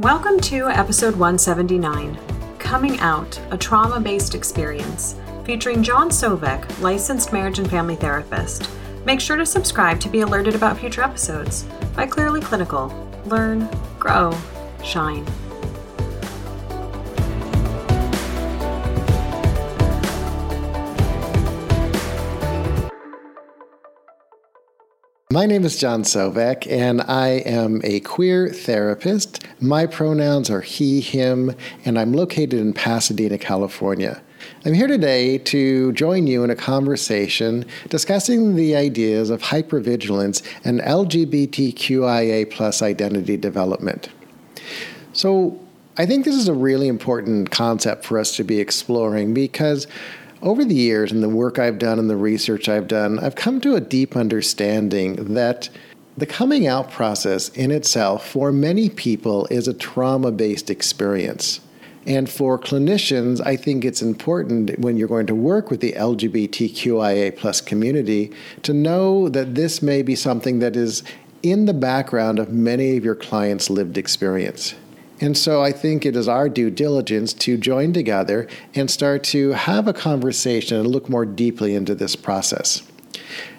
Welcome to episode 179 Coming Out, a Trauma Based Experience, featuring John Sovec, licensed marriage and family therapist. Make sure to subscribe to be alerted about future episodes by Clearly Clinical. Learn, grow, shine. My name is John Sovec, and I am a queer therapist. My pronouns are he, him, and I'm located in Pasadena, California. I'm here today to join you in a conversation discussing the ideas of hypervigilance and LGBTQIA plus identity development. So, I think this is a really important concept for us to be exploring because over the years and the work I've done and the research I've done, I've come to a deep understanding that the coming out process in itself for many people is a trauma based experience. And for clinicians, I think it's important when you're going to work with the LGBTQIA plus community to know that this may be something that is in the background of many of your clients' lived experience. And so I think it is our due diligence to join together and start to have a conversation and look more deeply into this process.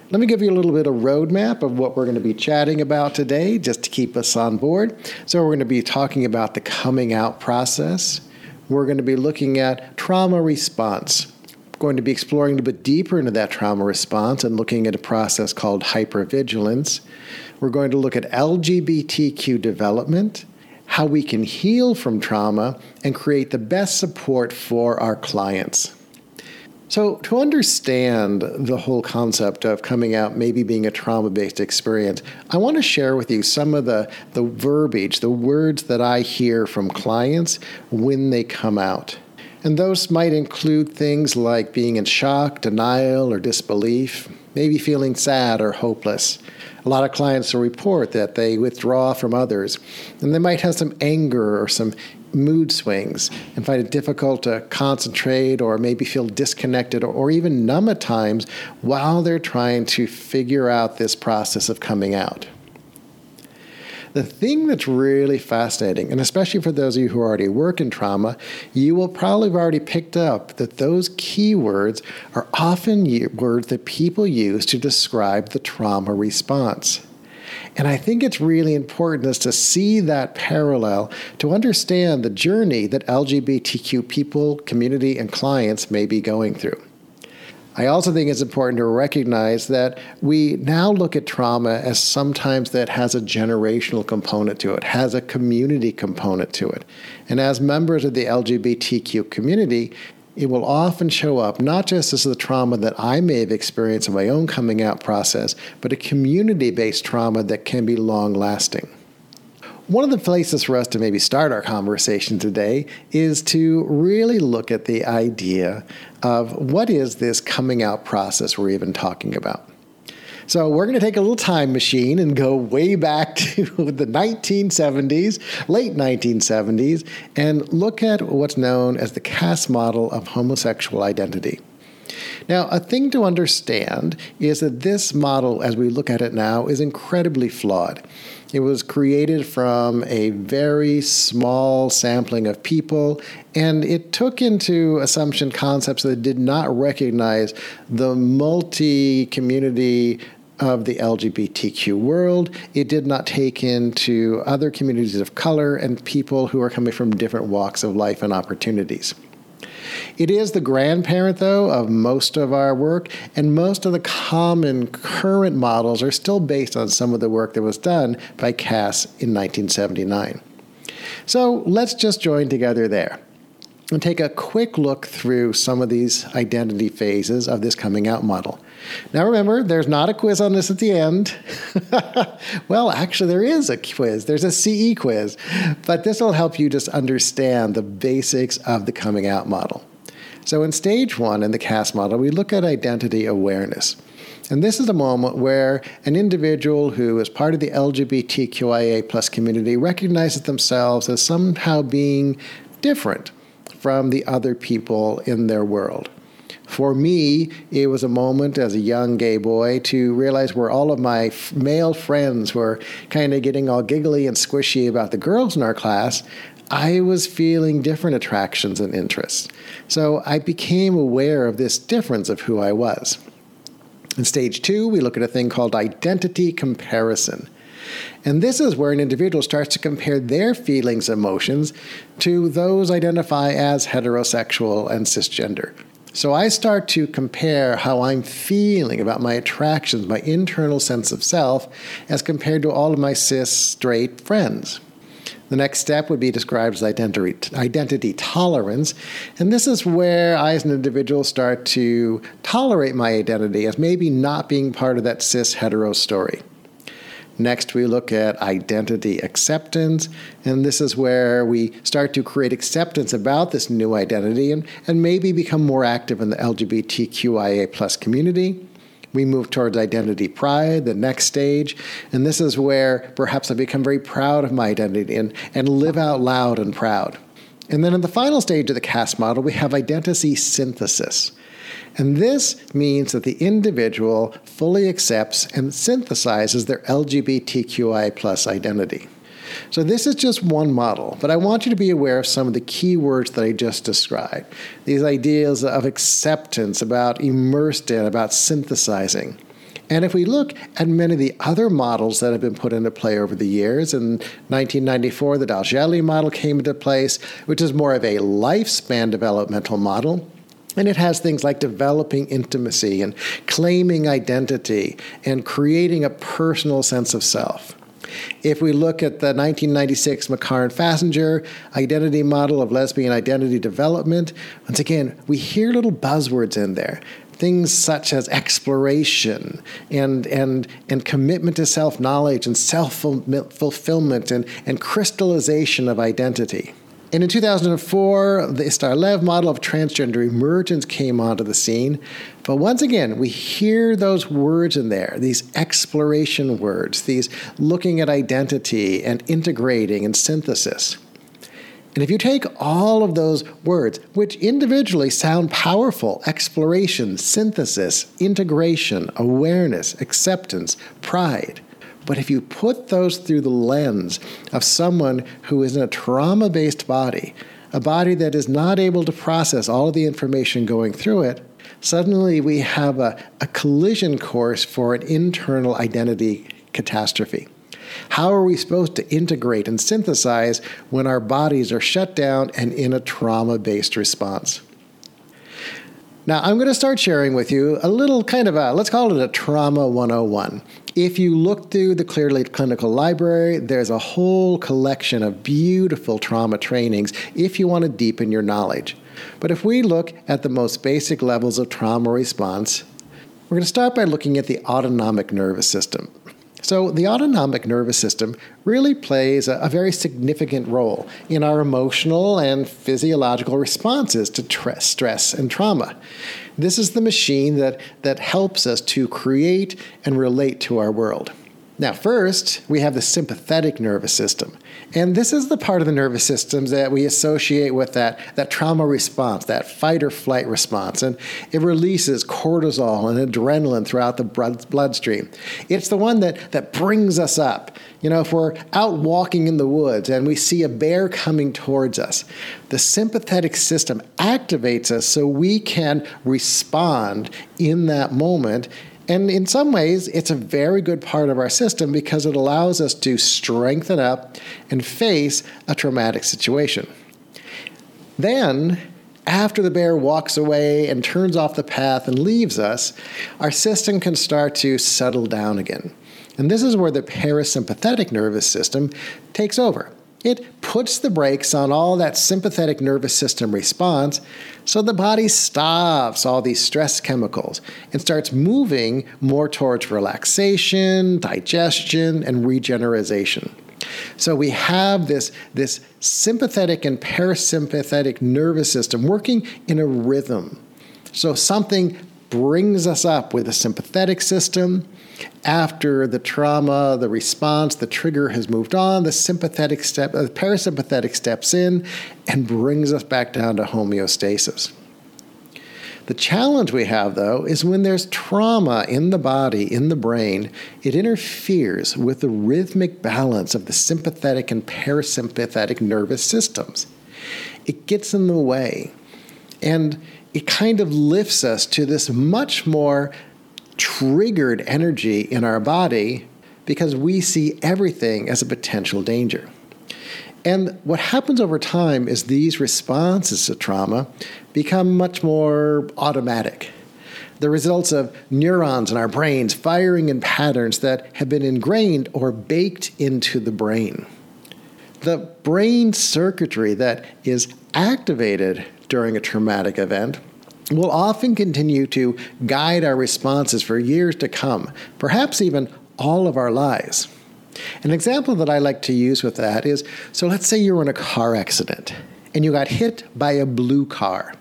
Let me give you a little bit of roadmap of what we're going to be chatting about today, just to keep us on board. So we're going to be talking about the coming out process. We're going to be looking at trauma response. Going to be exploring a little bit deeper into that trauma response and looking at a process called hypervigilance. We're going to look at LGBTQ development how we can heal from trauma and create the best support for our clients. So, to understand the whole concept of coming out maybe being a trauma based experience, I want to share with you some of the, the verbiage, the words that I hear from clients when they come out. And those might include things like being in shock, denial, or disbelief, maybe feeling sad or hopeless, a lot of clients will report that they withdraw from others, and they might have some anger or some mood swings and find it difficult to concentrate or maybe feel disconnected or, or even numb at times while they're trying to figure out this process of coming out. The thing that's really fascinating, and especially for those of you who already work in trauma, you will probably have already picked up that those keywords are often words that people use to describe the trauma response. And I think it's really important is to see that parallel to understand the journey that LGBTQ people, community, and clients may be going through. I also think it's important to recognize that we now look at trauma as sometimes that has a generational component to it, has a community component to it. And as members of the LGBTQ community, it will often show up not just as the trauma that I may have experienced in my own coming out process, but a community based trauma that can be long lasting. One of the places for us to maybe start our conversation today is to really look at the idea of what is this coming out process we're even talking about. So we're going to take a little time machine and go way back to the 1970s, late 1970s, and look at what's known as the Cass model of homosexual identity. Now, a thing to understand is that this model, as we look at it now, is incredibly flawed. It was created from a very small sampling of people, and it took into assumption concepts that did not recognize the multi community of the LGBTQ world. It did not take into other communities of color and people who are coming from different walks of life and opportunities. It is the grandparent, though, of most of our work, and most of the common current models are still based on some of the work that was done by Cass in 1979. So let's just join together there and take a quick look through some of these identity phases of this coming out model. Now, remember, there's not a quiz on this at the end. well, actually, there is a quiz. There's a CE quiz, but this will help you just understand the basics of the coming out model. So, in stage one in the Cass model, we look at identity awareness. And this is a moment where an individual who is part of the LGBTQIA plus community recognizes themselves as somehow being different from the other people in their world. For me, it was a moment as a young gay boy to realize where all of my f- male friends were kind of getting all giggly and squishy about the girls in our class. I was feeling different attractions and interests. So I became aware of this difference of who I was. In stage two, we look at a thing called identity comparison. And this is where an individual starts to compare their feelings, emotions to those identify as heterosexual and cisgender. So I start to compare how I'm feeling about my attractions, my internal sense of self, as compared to all of my cis straight friends. The next step would be described as identity, identity tolerance. And this is where I, as an individual, start to tolerate my identity as maybe not being part of that cis hetero story. Next, we look at identity acceptance, and this is where we start to create acceptance about this new identity and, and maybe become more active in the LGBTQIA plus community. We move towards identity pride, the next stage, and this is where perhaps I become very proud of my identity and, and live out loud and proud. And then in the final stage of the Cass model, we have identity synthesis. And this means that the individual fully accepts and synthesizes their LGBTQI plus identity. So, this is just one model, but I want you to be aware of some of the key words that I just described. These ideas of acceptance, about immersed in, about synthesizing. And if we look at many of the other models that have been put into play over the years, in 1994, the D'Augelli model came into place, which is more of a lifespan developmental model. And it has things like developing intimacy and claiming identity and creating a personal sense of self. If we look at the 1996 McCarn Fassinger identity model of lesbian identity development, once again, we hear little buzzwords in there. Things such as exploration and, and, and commitment to self knowledge and self fulfillment and, and crystallization of identity. And in 2004, the Istar-Lev model of transgender emergence came onto the scene. But once again, we hear those words in there, these exploration words, these looking at identity and integrating and synthesis. And if you take all of those words, which individually sound powerful exploration, synthesis, integration, awareness, acceptance, pride but if you put those through the lens of someone who is in a trauma based body, a body that is not able to process all of the information going through it, suddenly we have a, a collision course for an internal identity catastrophe. How are we supposed to integrate and synthesize when our bodies are shut down and in a trauma based response? Now, I'm going to start sharing with you a little kind of a, let's call it a trauma 101. If you look through the Clearly Clinical Library, there's a whole collection of beautiful trauma trainings if you want to deepen your knowledge. But if we look at the most basic levels of trauma response, we're going to start by looking at the autonomic nervous system. So, the autonomic nervous system really plays a, a, very significant role in our emotional and physiological responses to tre- stress and trauma. This is the machine that, that helps us to create and relate to our world. Now, first, we have the sympathetic nervous system. And this is the part of the nervous system that we associate with that, that trauma response, that fight or flight response. And it releases cortisol and adrenaline throughout the bloodstream. It's the one that, that brings us up. You know, if we're out walking in the woods and we see a bear coming towards us, the sympathetic system activates us so we can respond in that moment and in some ways, it's a very good part of our system because it allows us to strengthen up and face a traumatic situation. Then, after the bear walks away and turns off the path and leaves us, our system can start to settle down again. And this is where the parasympathetic nervous system takes over. It puts the brakes on all that sympathetic nervous system response so the body stops all these stress chemicals and starts moving more towards relaxation, digestion, and regeneration. So we have this, this sympathetic and parasympathetic nervous system working in a rhythm. So something brings us up with a sympathetic system after the trauma, the response, the trigger has moved on, the sympathetic step, the parasympathetic steps in and brings us back down to homeostasis. The challenge we have, though, is when there's trauma in the body, in the brain, it interferes with the rhythmic balance of the sympathetic and parasympathetic nervous systems. It gets in the way. And it kind of lifts us to this much more triggered energy in our body because we see everything as a potential danger. And what happens over time is these responses to trauma become much more automatic. The results of neurons in our brains firing in patterns that have been ingrained or baked into the brain. The brain circuitry that is activated during a traumatic event will often continue to guide our responses for years to come, perhaps even all of our lives. An example that I like to use with that is so let's say you were in a car accident and you got hit by a blue car.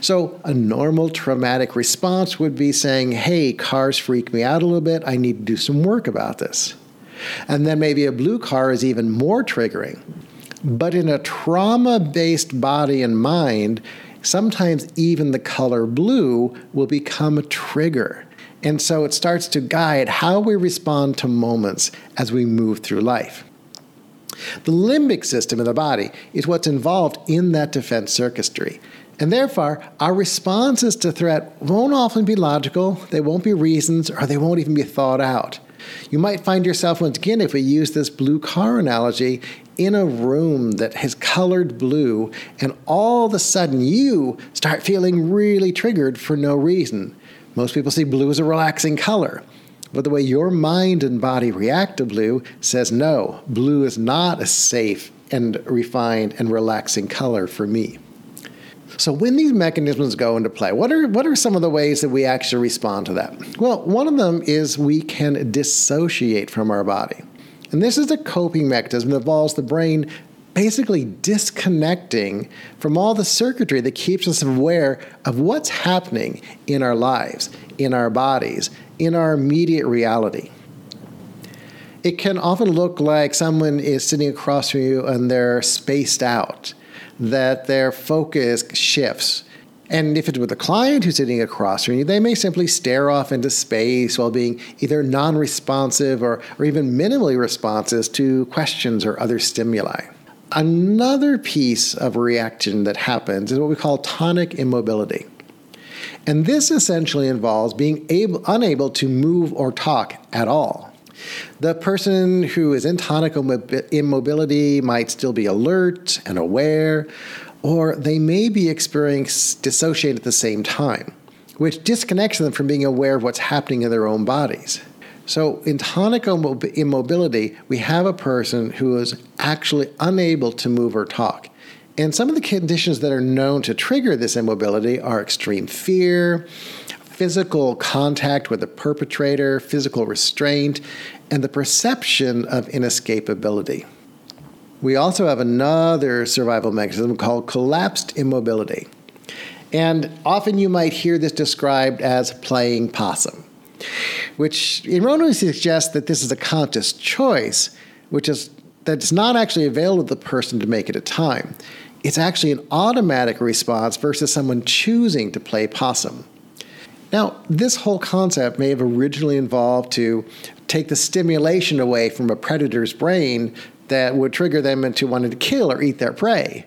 So, a normal traumatic response would be saying, Hey, cars freak me out a little bit. I need to do some work about this. And then maybe a blue car is even more triggering. But in a trauma based body and mind, sometimes even the color blue will become a trigger. And so it starts to guide how we respond to moments as we move through life. The limbic system in the body is what's involved in that defense circuitry. And therefore, our responses to threat won't often be logical, they won't be reasons, or they won't even be thought out. You might find yourself, once again, if we use this blue car analogy, in a room that has colored blue, and all of a sudden you start feeling really triggered for no reason. Most people see blue as a relaxing color. But the way your mind and body react to blue says no, blue is not a safe and refined and relaxing color for me. So when these mechanisms go into play, what are what are some of the ways that we actually respond to that? Well, one of them is we can dissociate from our body. And this is a coping mechanism that involves the brain basically disconnecting from all the circuitry that keeps us aware of what's happening in our lives, in our bodies, in our immediate reality. It can often look like someone is sitting across from you and they're spaced out, that their focus shifts. And if it's with a client who's sitting across from you, they may simply stare off into space while being either non responsive or, or even minimally responsive to questions or other stimuli. Another piece of reaction that happens is what we call tonic immobility. And this essentially involves being able, unable to move or talk at all. The person who is in tonic immobility might still be alert and aware, or they may be experiencing dissociate at the same time, which disconnects them from being aware of what's happening in their own bodies. So, in tonic immobility, we have a person who is actually unable to move or talk. And some of the conditions that are known to trigger this immobility are extreme fear, physical contact with the perpetrator, physical restraint, and the perception of inescapability. We also have another survival mechanism called collapsed immobility. And often you might hear this described as playing possum which erroneously suggests that this is a conscious choice, which is that's not actually available to the person to make at a time. It's actually an automatic response versus someone choosing to play possum. Now, this whole concept may have originally involved to take the stimulation away from a predator's brain that would trigger them into wanting to kill or eat their prey.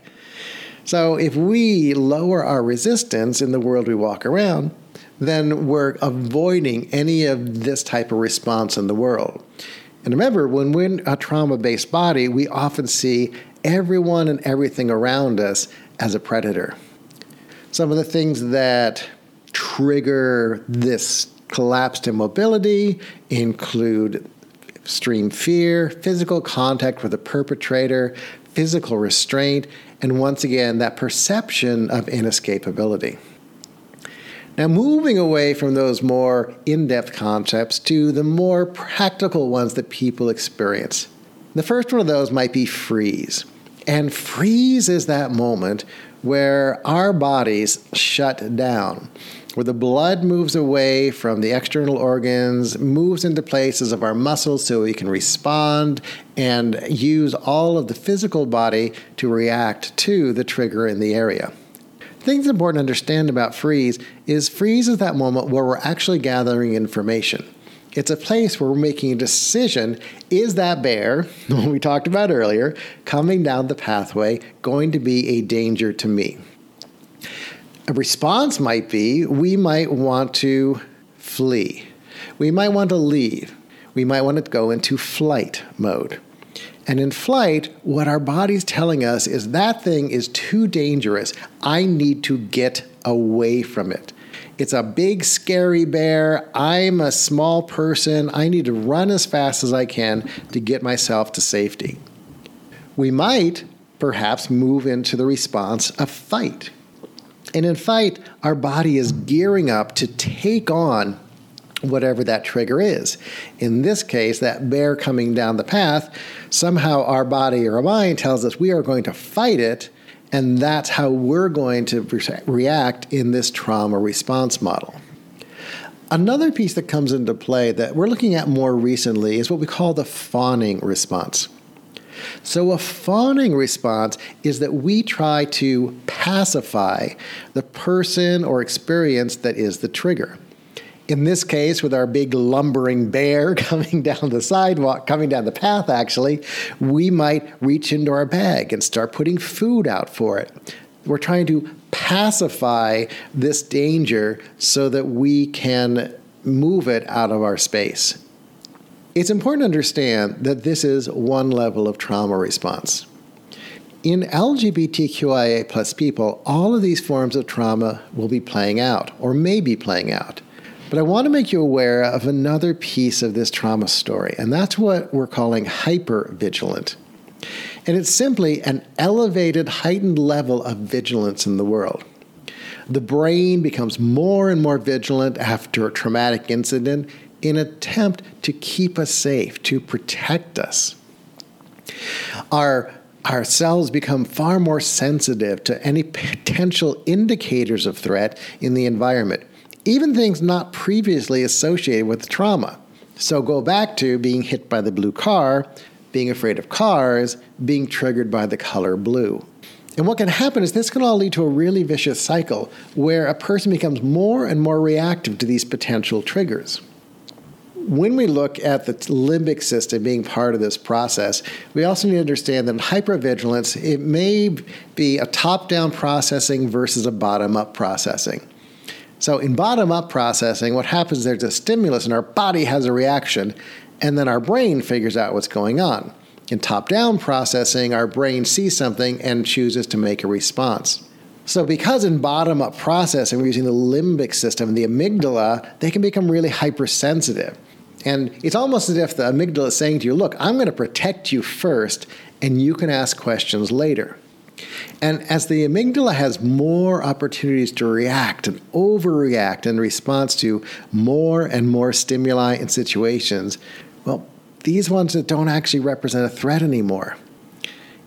So, if we lower our resistance in the world we walk around, then we're avoiding any of this type of response in the world. And remember, when we're in a trauma based body, we often see everyone and everything around us as a predator. Some of the things that trigger this collapsed immobility include extreme fear, physical contact with the perpetrator, physical restraint, and once again, that perception of inescapability. Now, moving away from those more in depth concepts to the more practical ones that people experience. The first one of those might be freeze. And freeze is that moment where our bodies shut down, where the blood moves away from the external organs, moves into places of our muscles so we can respond and use all of the physical body to react to the trigger in the area. The thing that's important to understand about freeze is freeze is that moment where we're actually gathering information. It's a place where we're making a decision is that bear, we talked about earlier, coming down the pathway going to be a danger to me? A response might be we might want to flee. We might want to leave. We might want to go into flight mode. And in flight, what our body's telling us is that thing is too dangerous. I need to get away from it. It's a big, scary bear. I'm a small person. I need to run as fast as I can to get myself to safety. We might perhaps move into the response of fight. And in fight, our body is gearing up to take on whatever that trigger is. In this case, that bear coming down the path, somehow our body or our mind tells us we are going to fight it and that's how we're going to re- react in this trauma response model. Another piece that comes into play that we're looking at more recently is what we call the fawning response. So, a fawning response is that we try to pacify the person or experience that is the trigger. In this case, with our big lumbering bear coming down the sidewalk, coming down the path, actually, we might reach into our bag and start putting food out for it. We're trying to pacify this danger so that we can move it out of our space. It's important to understand that this is one level of trauma response. In LGBTQIA plus people, all of these forms of trauma will be playing out or may be playing out. But I want to make you aware of another piece of this trauma story, and that's what we're calling hypervigilant. And it's simply an elevated, heightened level of vigilance in the world. The brain becomes more and more vigilant after a traumatic incident in attempt to keep us safe, to protect us. Our our cells become far more sensitive to any potential indicators of threat in the environment even things not previously associated with trauma. So go back to being hit by the blue car, being afraid of cars, being triggered by the color blue. And what can happen is this can all lead to a really vicious cycle where a person becomes more and more reactive to these potential triggers. When we look at the limbic system being part of this process, we also need to understand that hypervigilance, it may be a top down processing versus a bottom up processing. So, in bottom up processing, what happens is there's a stimulus and our body has a reaction, and then our brain figures out what's going on. In top down processing, our brain sees something and chooses to make a response. So, because in bottom up processing, we're using the limbic system and the amygdala, they can become really hypersensitive. And it's almost as if the amygdala is saying to you, Look, I'm going to protect you first, and you can ask questions later. And as the amygdala has more opportunities to react and overreact in response to more and more stimuli and situations, well, these ones that don't actually represent a threat anymore.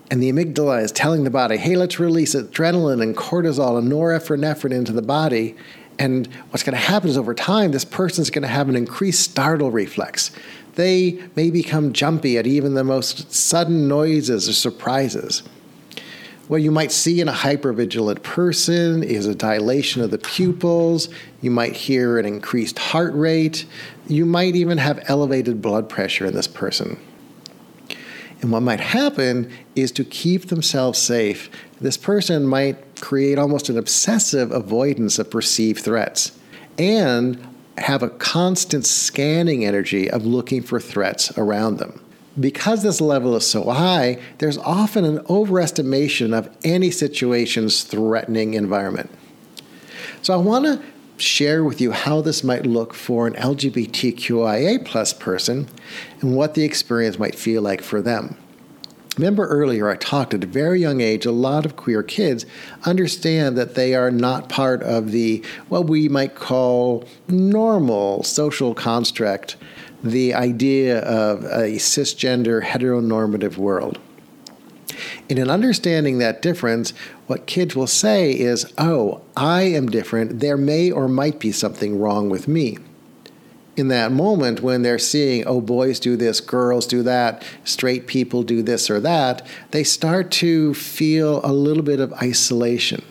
And the amygdala is telling the body, hey, let's release adrenaline and cortisol and norepinephrine into the body. And what's going to happen is over time, this person is going to have an increased startle reflex. They may become jumpy at even the most sudden noises or surprises. What you might see in a hypervigilant person is a dilation of the pupils. You might hear an increased heart rate. You might even have elevated blood pressure in this person. And what might happen is to keep themselves safe, this person might create almost an obsessive avoidance of perceived threats and have a constant scanning energy of looking for threats around them because this level is so high, there's often an overestimation of any situation's threatening environment. So I want to share with you how this might look for an LGBTQIA plus person and what the experience might feel like for them. Remember earlier, I talked at a very young age, a lot of queer kids understand that they are not part of the, what we might call normal social construct the idea of a cisgender heteronormative world. And in understanding that difference, what kids will say is, oh, I am different. There may or might be something wrong with me. In that moment, when they're seeing, oh, boys do this, girls do that, straight people do this or that, they start to feel a little bit of isolation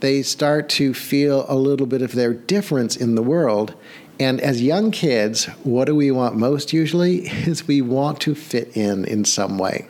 they start to feel a little bit of their difference in the world. And as young kids, what do we want most usually? Is we want to fit in in some way.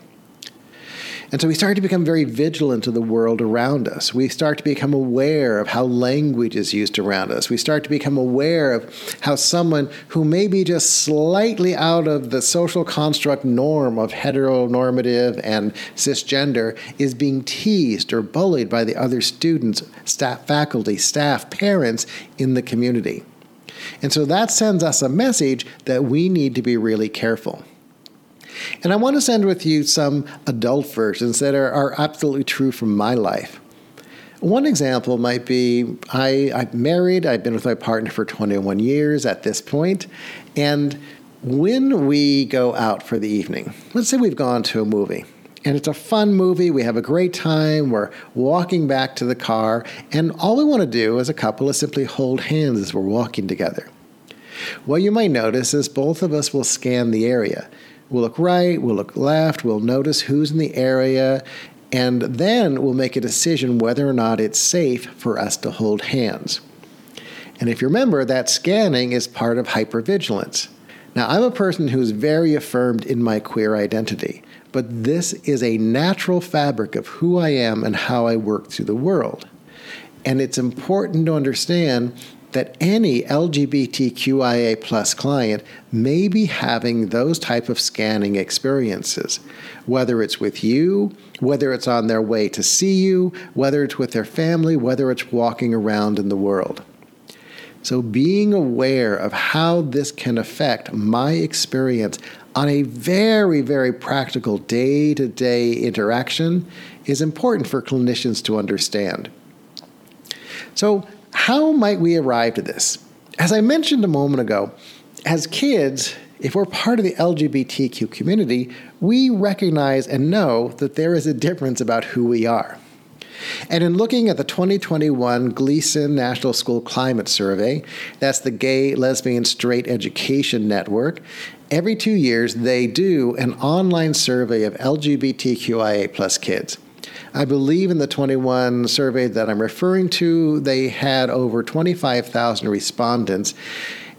And so we start to become very vigilant of the world around us. We start to become aware of how language is used around us. We start to become aware of how someone who may be just slightly out of the social construct norm of heteronormative and cisgender is being teased or bullied by the other students, staff, faculty, staff, parents in the community. And so that sends us a message that we need to be really careful. And I want to send with you some adult versions that are, are absolutely true from my life. One example might be I, I'm married, I've been with my partner for 21 years at this point, and when we go out for the evening, let's say we've gone to a movie, and it's a fun movie, we have a great time, we're walking back to the car, and all we want to do as a couple is simply hold hands as we're walking together. What you might notice is both of us will scan the area. We'll look right, we'll look left, we'll notice who's in the area, and then we'll make a decision whether or not it's safe for us to hold hands. And if you remember, that scanning is part of hypervigilance. Now, I'm a person who's very affirmed in my queer identity, but this is a natural fabric of who I am and how I work through the world. And it's important to understand that any LGBTQIA plus client may be having those type of scanning experiences, whether it's with you, whether it's on their way to see you, whether it's with their family, whether it's walking around in the world. So, being aware of how this can affect my experience on a very, very practical day to day interaction is important for clinicians to understand. So, how might we arrive to this? As I mentioned a moment ago, as kids, if we're part of the LGBTQ community, we recognize and know that there is a difference about who we are. And in looking at the 2021 GLSEN National School Climate Survey, that's the Gay, Lesbian, Straight Education Network, every two years they do an online survey of LGBTQIA plus kids. I believe in the 21 survey that I'm referring to, they had over 25,000 respondents.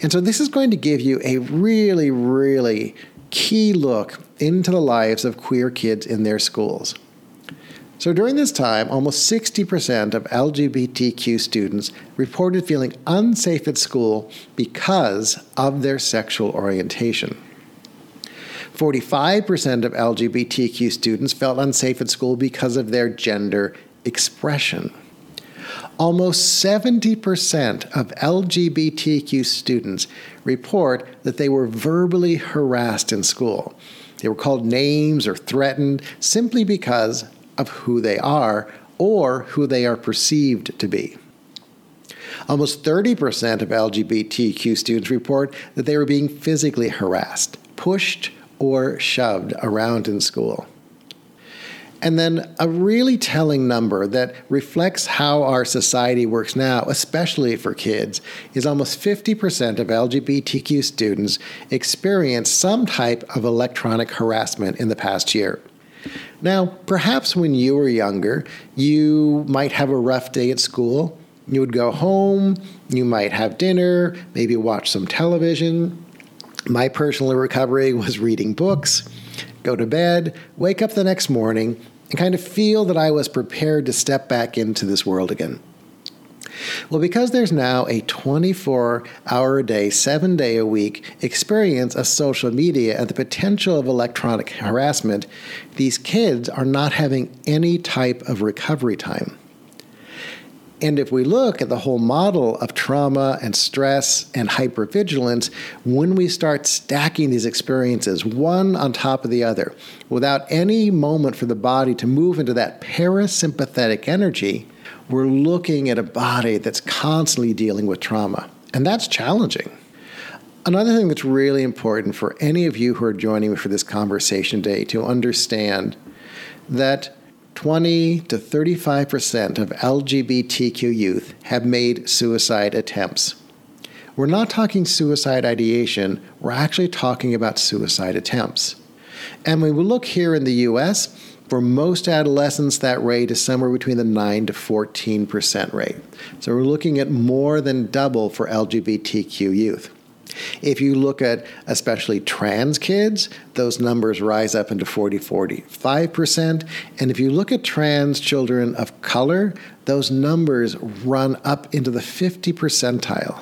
And so this is going to give you a really, really key look into the lives of queer kids in their schools. So during this time, almost 60% of LGBTQ students reported feeling unsafe at school because of their sexual orientation. 45% of LGBTQ students felt unsafe at school because of their gender expression. Almost 70% of LGBTQ students report that they were verbally harassed in school. They were called names or threatened simply because of who they are or who they are perceived to be. Almost 30% of LGBTQ students report that they were being physically harassed, pushed, or shoved around in school. And then a really telling number that reflects how our society works now, especially for kids, is almost 50% of LGBTQ students experience some type of electronic harassment in the past year. Now, perhaps when you were younger, you might have a rough day at school. You would go home, you might have dinner, maybe watch some television, my personal recovery was reading books, go to bed, wake up the next morning, and kind of feel that I was prepared to step back into this world again. Well, because there's now a 24 hour a day, seven day a week experience of social media and the potential of electronic harassment, these kids are not having any type of recovery time. And if we look at the whole model of trauma and stress and hypervigilance, when we start stacking these experiences one on top of the other, without any moment for the body to move into that parasympathetic energy, we're looking at a body that's constantly dealing with trauma. And that's challenging. Another thing that's really important for any of you who are joining me for this conversation today to understand that 20 to 35% of LGBTQ youth have made suicide attempts. We're not talking suicide ideation, we're actually talking about suicide attempts. And when we look here in the US, For most adolescents, that rate is somewhere between the 9 to 14% rate. So we're looking at more than double for LGBTQ youth. If you look at especially trans kids, those numbers rise up into 40 45%. And if you look at trans children of color, those numbers run up into the 50 percentile.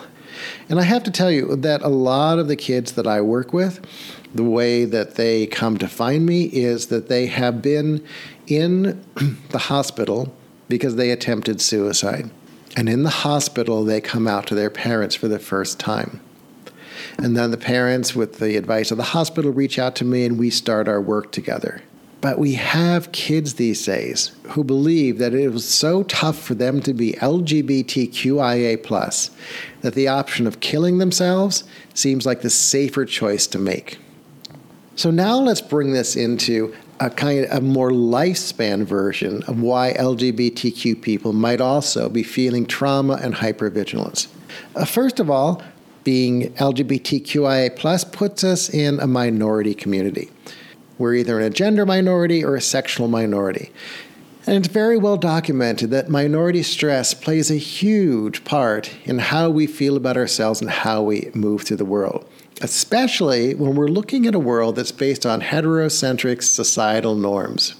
And I have to tell you that a lot of the kids that I work with, the way that they come to find me is that they have been in the hospital because they attempted suicide. And in the hospital, they come out to their parents for the first time. And then the parents, with the advice of the hospital, reach out to me and we start our work together. But we have kids these days who believe that it was so tough for them to be LGBTQIA, that the option of killing themselves seems like the safer choice to make. So now let's bring this into a kind of a more lifespan version of why LGBTQ people might also be feeling trauma and hypervigilance. Uh, first of all, being LGBTQIA plus puts us in a minority community. We're either in a gender minority or a sexual minority. And it's very well documented that minority stress plays a huge part in how we feel about ourselves and how we move through the world, especially when we're looking at a world that's based on heterocentric societal norms.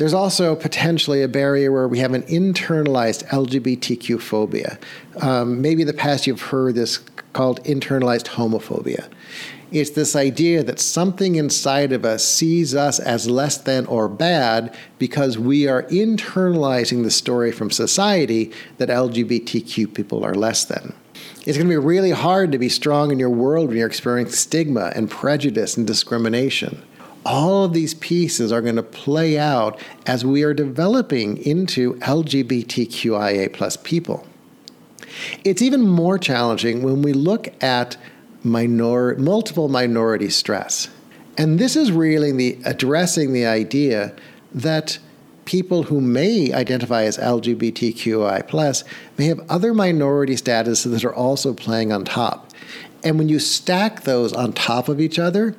There's also potentially a barrier where we have an internalized LGBTQ phobia. Um, maybe in the past you've heard this called internalized homophobia. It's this idea that something inside of us sees us as less than or bad because we are internalizing the story from society that LGBTQ people are less than. It's going to be really hard to be strong in your world when you're experiencing stigma and prejudice and discrimination all of these pieces are going to play out as we are developing into LGBTQIA plus people. It's even more challenging when we look at minor, multiple minority stress. And this is really the, addressing the idea that people who may identify as LGBTQI plus may have other minority statuses that are also playing on top. And when you stack those on top of each other,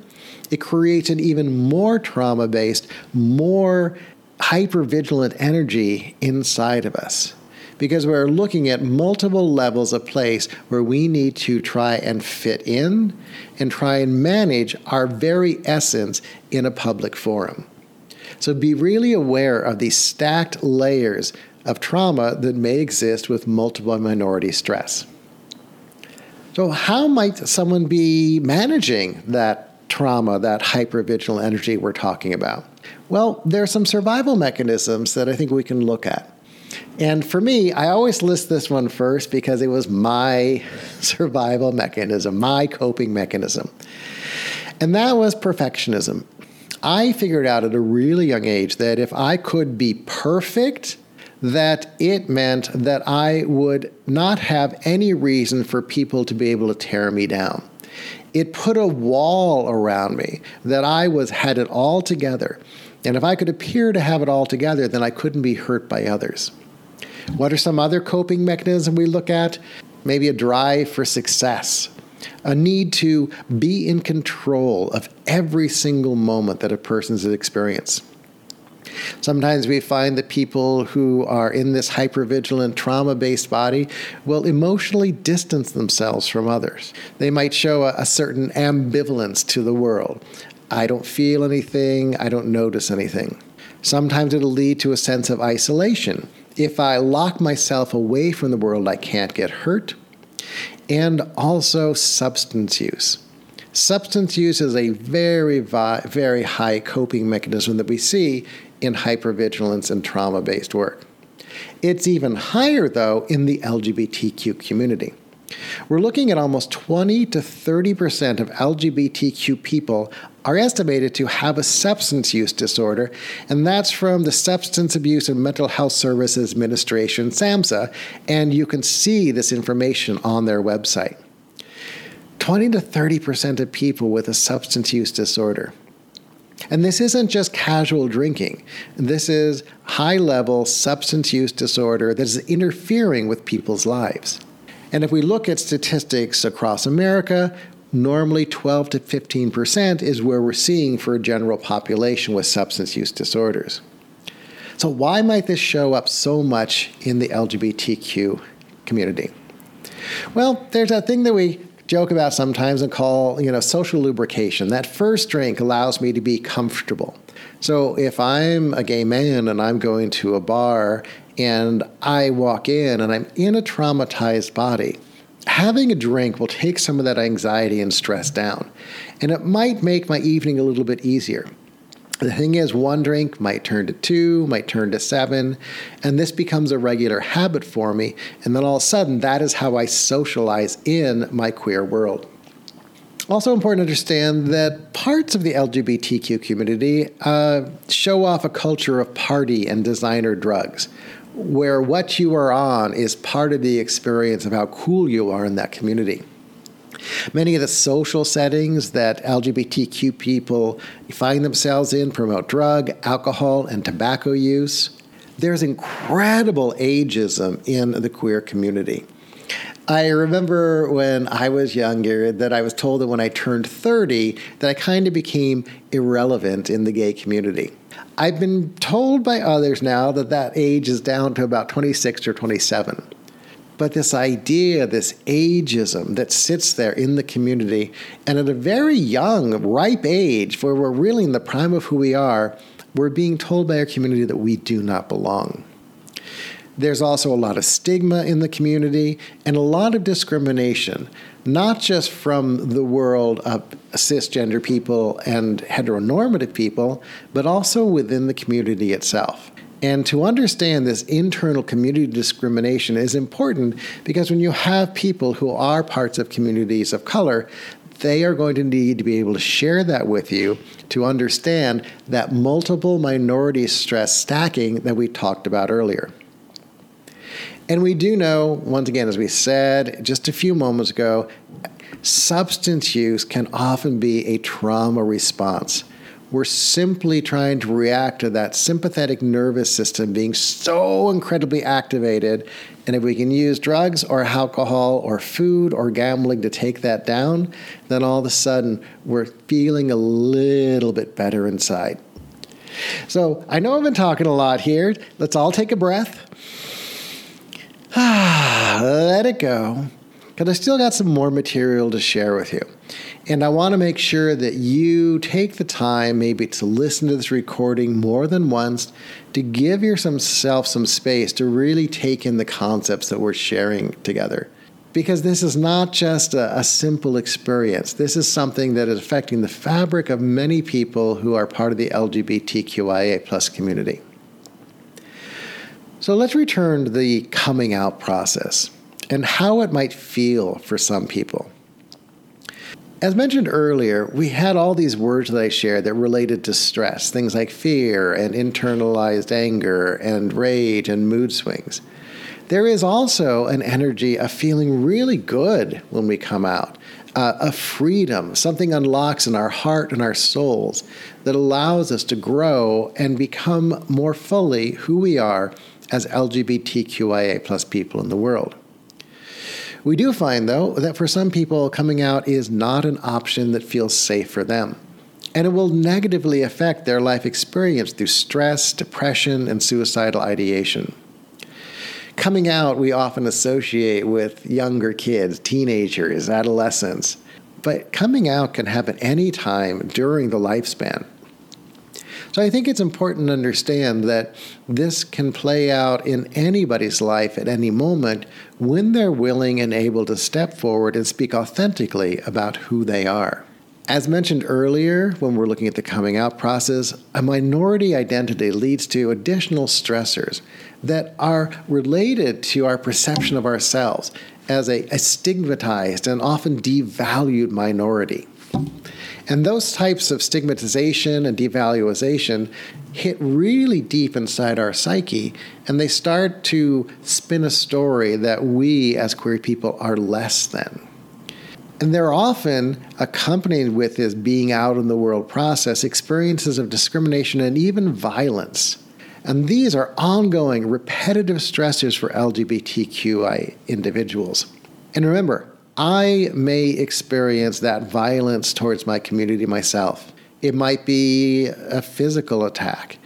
it creates an even more trauma based, more hypervigilant energy inside of us. Because we're looking at multiple levels of place where we need to try and fit in and try and manage our very essence in a public forum. So be really aware of these stacked layers of trauma that may exist with multiple minority stress. So, how might someone be managing that trauma, that hypervigilant energy we're talking about? Well, there are some survival mechanisms that I think we can look at. And for me, I always list this one first because it was my survival mechanism, my coping mechanism. And that was perfectionism. I figured out at a really young age that if I could be perfect, that it meant that I would not have any reason for people to be able to tear me down it put a wall around me that I was had it all together. And if I could appear to have it all together, then I couldn't be hurt by others. What are some other coping mechanisms we look at? Maybe a drive for success, a need to be in control of every single moment that a person's experienced. Sometimes we find that people who are in this hypervigilant, trauma based body will emotionally distance themselves from others. They might show a, a certain ambivalence to the world. I don't feel anything, I don't notice anything. Sometimes it'll lead to a sense of isolation. If I lock myself away from the world, I can't get hurt. And also substance use. Substance use is a very, very high coping mechanism that we see in hypervigilance and trauma based work. It's even higher, though, in the LGBTQ community. We're looking at almost 20 to 30% of LGBTQ people are estimated to have a substance use disorder, and that's from the Substance Abuse and Mental Health Services Administration, SAMHSA, and you can see this information on their website. 20 to 30% of people with a substance use disorder. And this isn't just casual drinking. This is high level substance use disorder that is interfering with people's lives. And if we look at statistics across America, Normally, 12 to 15% is where we're seeing for a general population with substance use disorders. So, why might this show up so much in the LGBTQ community? Well, there's a thing that we joke about sometimes and call, you know, social lubrication. That first drink allows me to be comfortable. So if I'm a gay man and I'm going to a bar and I walk in and I'm in a traumatized body, having a drink will take some of that anxiety and stress down. And it might make my evening a little bit easier. The thing is, one drink might turn to two, might turn to seven, and this becomes a regular habit for me. And then all of a sudden, that is how I socialize in my queer world. Also, important to understand that parts of the LGBTQ community uh, show off a culture of party and designer drugs, where what you are on is part of the experience of how cool you are in that community. Many of the social settings that LGBTQ people find themselves in promote drug, alcohol, and tobacco use. There's incredible ageism in the queer community. I remember when I was younger that I was told that when I turned 30 that I kind of became irrelevant in the gay community. I've been told by others now that that age is down to about 26 or 27. But this idea, this ageism that sits there in the community, and at a very young, ripe age, where we're really in the prime of who we are, we're being told by our community that we do not belong. There's also a lot of stigma in the community and a lot of discrimination, not just from the world of cisgender people and heteronormative people, but also within the community itself. And to understand this internal community discrimination is important because when you have people who are parts of communities of color, they are going to need to be able to share that with you to understand that multiple minority stress stacking that we talked about earlier. And we do know, once again, as we said just a few moments ago, substance use can often be a trauma response. We're simply trying to react to that sympathetic nervous system being so incredibly activated. And if we can use drugs or alcohol or food or gambling to take that down, then all of a sudden we're feeling a little bit better inside. So I know I've been talking a lot here. Let's all take a breath. Let it go. Because I still got some more material to share with you. And I want to make sure that you take the time maybe to listen to this recording more than once to give yourself some space to really take in the concepts that we're sharing together. Because this is not just a, a simple experience. This is something that is affecting the fabric of many people who are part of the LGBTQIA plus community. So let's return to the coming out process and how it might feel for some people. As mentioned earlier, we had all these words that I shared that related to stress, things like fear and internalized anger and rage and mood swings. There is also an energy of feeling really good when we come out, uh, a freedom, something unlocks in our heart and our souls that allows us to grow and become more fully who we are as LGBTQIA plus people in the world. We do find, though, that for some people, coming out is not an option that feels safe for them. And it will negatively affect their life experience through stress, depression, and suicidal ideation. Coming out, we often associate with younger kids, teenagers, adolescents. But coming out can happen any time during the lifespan. So I think it's important to understand that this can play out in anybody's life at any moment when they're willing and able to step forward and speak authentically about who they are. As mentioned earlier, when we're looking at the coming out process, a minority identity leads to additional stressors that are related to our perception of ourselves as a, a stigmatized and often devalued minority. And those types of stigmatization and devaluation hit really deep inside our psyche, and they start to spin a story that we as queer people are less than. And they're often accompanied with this being out in the world process, experiences of discrimination and even violence. And these are ongoing, repetitive stressors for LGBTQI individuals. And remember, I may experience that violence towards my community myself. It might be a physical attack.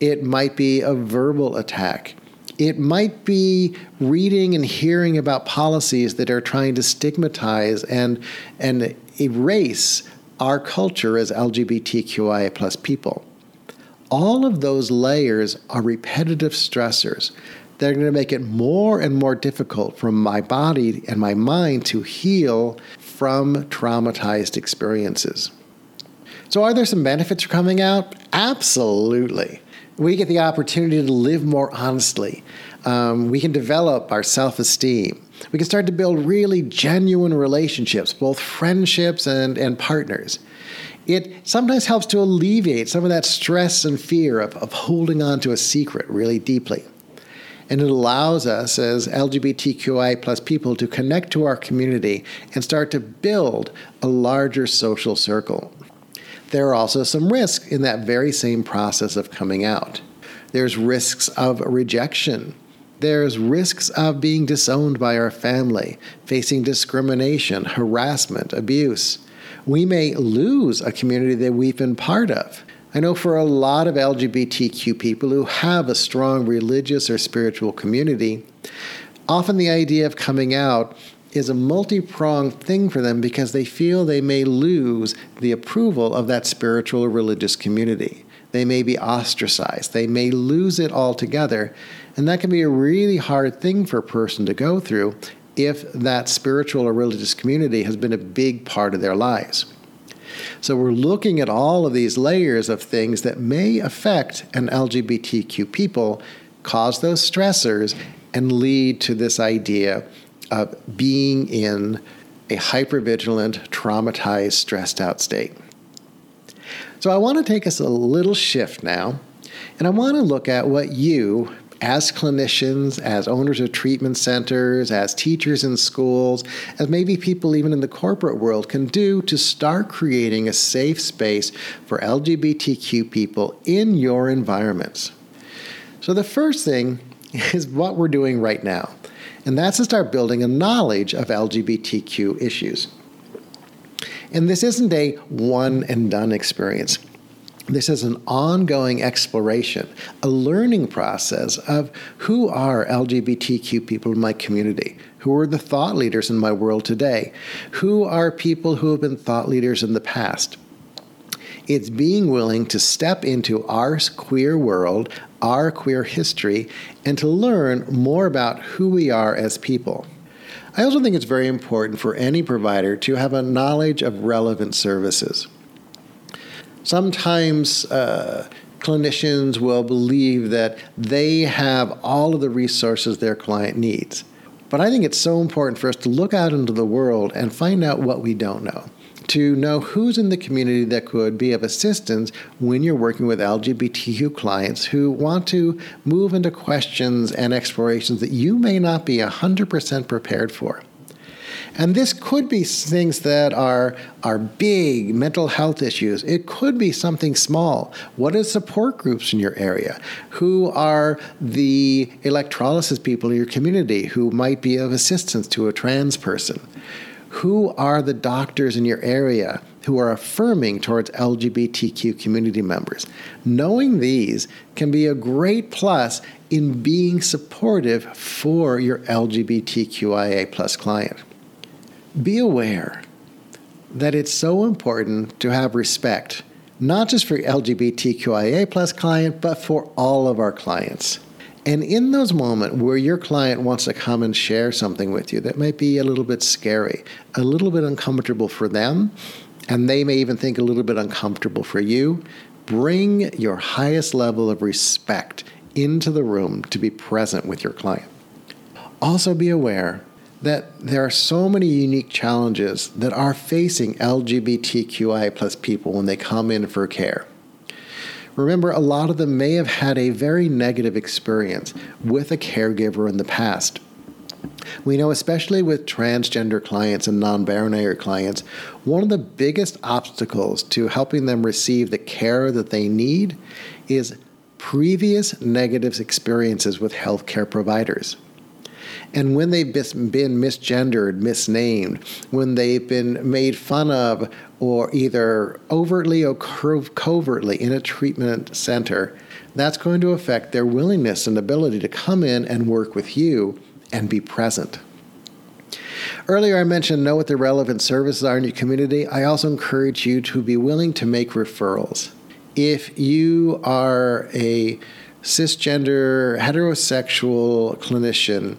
It might be a verbal attack. It might be reading and hearing about policies that are trying to stigmatize and, and erase our culture as LGBTQIA plus people. All of those layers are repetitive stressors that are going to make it more and more difficult for my body and my mind to heal from traumatized experiences. So, are there some benefits coming out? Absolutely. We get the opportunity to live more honestly. Um, we can develop our self esteem. We can start to build really genuine relationships, both friendships and, and partners. It sometimes helps to alleviate some of that stress and fear of, of holding on to a secret really deeply. And it allows us as LGBTQI plus people to connect to our community and start to build a larger social circle. There are also some risks in that very same process of coming out. There's risks of rejection. There's risks of being disowned by our family, facing discrimination, harassment, abuse. We may lose a community that we've been part of. I know for a lot of LGBTQ people who have a strong religious or spiritual community, often the idea of coming out is a multi pronged thing for them because they feel they may lose the approval of that spiritual or religious community. They may be ostracized, they may lose it altogether, and that can be a really hard thing for a person to go through if that spiritual or religious community has been a big part of their lives. So we're looking at all of these layers of things that may affect an LGBTQ people, cause those stressors, and lead to this idea of being in a hypervigilant, traumatized, stressed out state. So I want to take us a little shift now, and I want to look at what you, as clinicians, as owners of treatment centers, as teachers in schools, as maybe people even in the corporate world can do to start creating a safe space for LGBTQ people in your environments. So, the first thing is what we're doing right now, and that's to start building a knowledge of LGBTQ issues. And this isn't a one and done experience. This is an ongoing exploration, a learning process of who are LGBTQ people in my community, who are the thought leaders in my world today, who are people who have been thought leaders in the past. It's being willing to step into our queer world, our queer history, and to learn more about who we are as people. I also think it's very important for any provider to have a knowledge of relevant services sometimes uh, clinicians will believe that they have all of the resources their client needs. But I think it's so important for us to look out into the world and find out what we don't know. To know who's in the community that could be of assistance when you're working with LGBTQ clients who want to move into questions and explorations that you may not be 100% prepared for. And this could be things that are, are big mental health issues. It could be something small. What are support groups in your area? Who are the electrolysis people in your community who might be of assistance to a trans person? Who are the doctors in your area who are affirming towards LGBTQ community members? Knowing these can be a great plus in being supportive for your LGBTQIA plus client be aware that it's so important to have respect, not just for LGBTQIA plus client, but for all of our clients. And in those moments where your client wants to come and share something with you that might be a little bit scary, a little bit uncomfortable for them, and they may even think a little bit uncomfortable for you, bring your highest level of respect into the room to be present with your client. Also, be aware that there are so many unique challenges that are facing LGBTQI plus people when they come in for care. Remember, a lot of them may have had a very negative experience with a caregiver in the past. We know, especially with transgender clients and non binary clients, one of the biggest obstacles to helping them receive the care that they need is previous negative experiences with healthcare providers. And when they've been misgendered, misnamed, when they've been made fun of, or either overtly or covertly in a treatment center, that's going to affect their willingness and ability to come in and work with you and be present. Earlier, I mentioned know what the relevant services are in your community. I also encourage you to be willing to make referrals. If you are a cisgender, heterosexual clinician,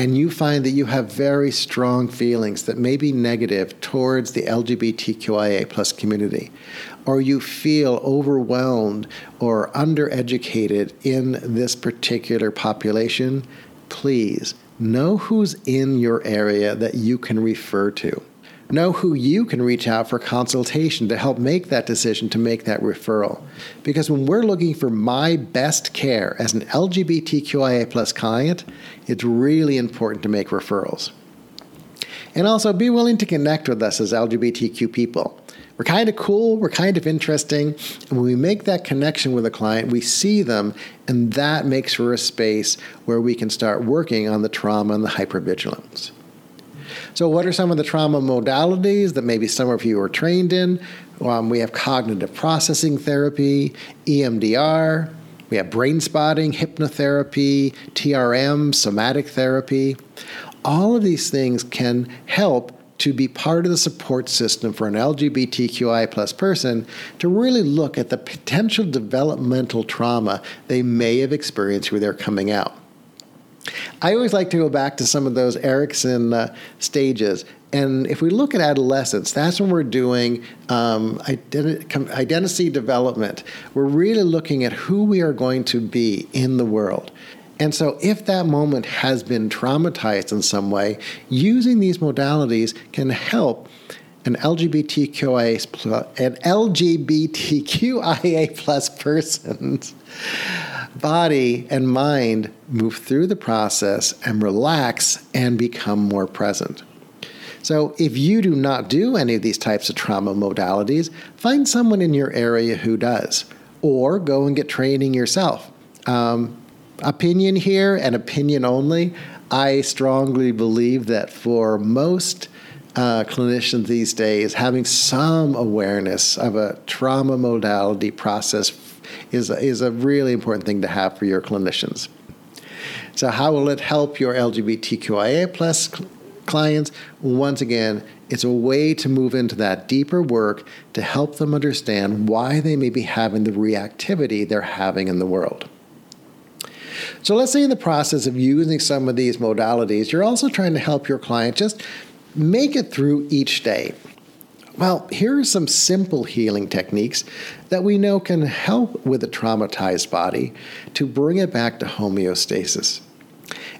and you find that you have very strong feelings that may be negative towards the LGBTQIA plus community, or you feel overwhelmed or undereducated in this particular population, please know who's in your area that you can refer to. Know who you can reach out for consultation to help make that decision to make that referral. Because when we're looking for my best care as an LGBTQIA plus client, it's really important to make referrals. And also be willing to connect with us as LGBTQ people. We're kind of cool, we're kind of interesting, and when we make that connection with a client, we see them, and that makes for a space where we can start working on the trauma and the hypervigilance. So, what are some of the trauma modalities that maybe some of you are trained in? Um, we have cognitive processing therapy, EMDR, we have brain spotting, hypnotherapy, TRM, somatic therapy. All of these things can help to be part of the support system for an LGBTQI plus person to really look at the potential developmental trauma they may have experienced where they're coming out. I always like to go back to some of those Erikson uh, stages. And if we look at adolescence, that's when we're doing um, identi- identity development. We're really looking at who we are going to be in the world. And so, if that moment has been traumatized in some way, using these modalities can help an LGBTQIA an LGBTQIA plus person's body and mind move through the process and relax and become more present. So, if you do not do any of these types of trauma modalities, find someone in your area who does, or go and get training yourself. Um, opinion here and opinion only. I strongly believe that for most uh, clinicians these days, having some awareness of a trauma modality process is a, is a really important thing to have for your clinicians. So, how will it help your LGBTQIA plus clients? Once again, it's a way to move into that deeper work to help them understand why they may be having the reactivity they're having in the world. So, let's say in the process of using some of these modalities, you're also trying to help your client just make it through each day. Well, here are some simple healing techniques that we know can help with a traumatized body to bring it back to homeostasis.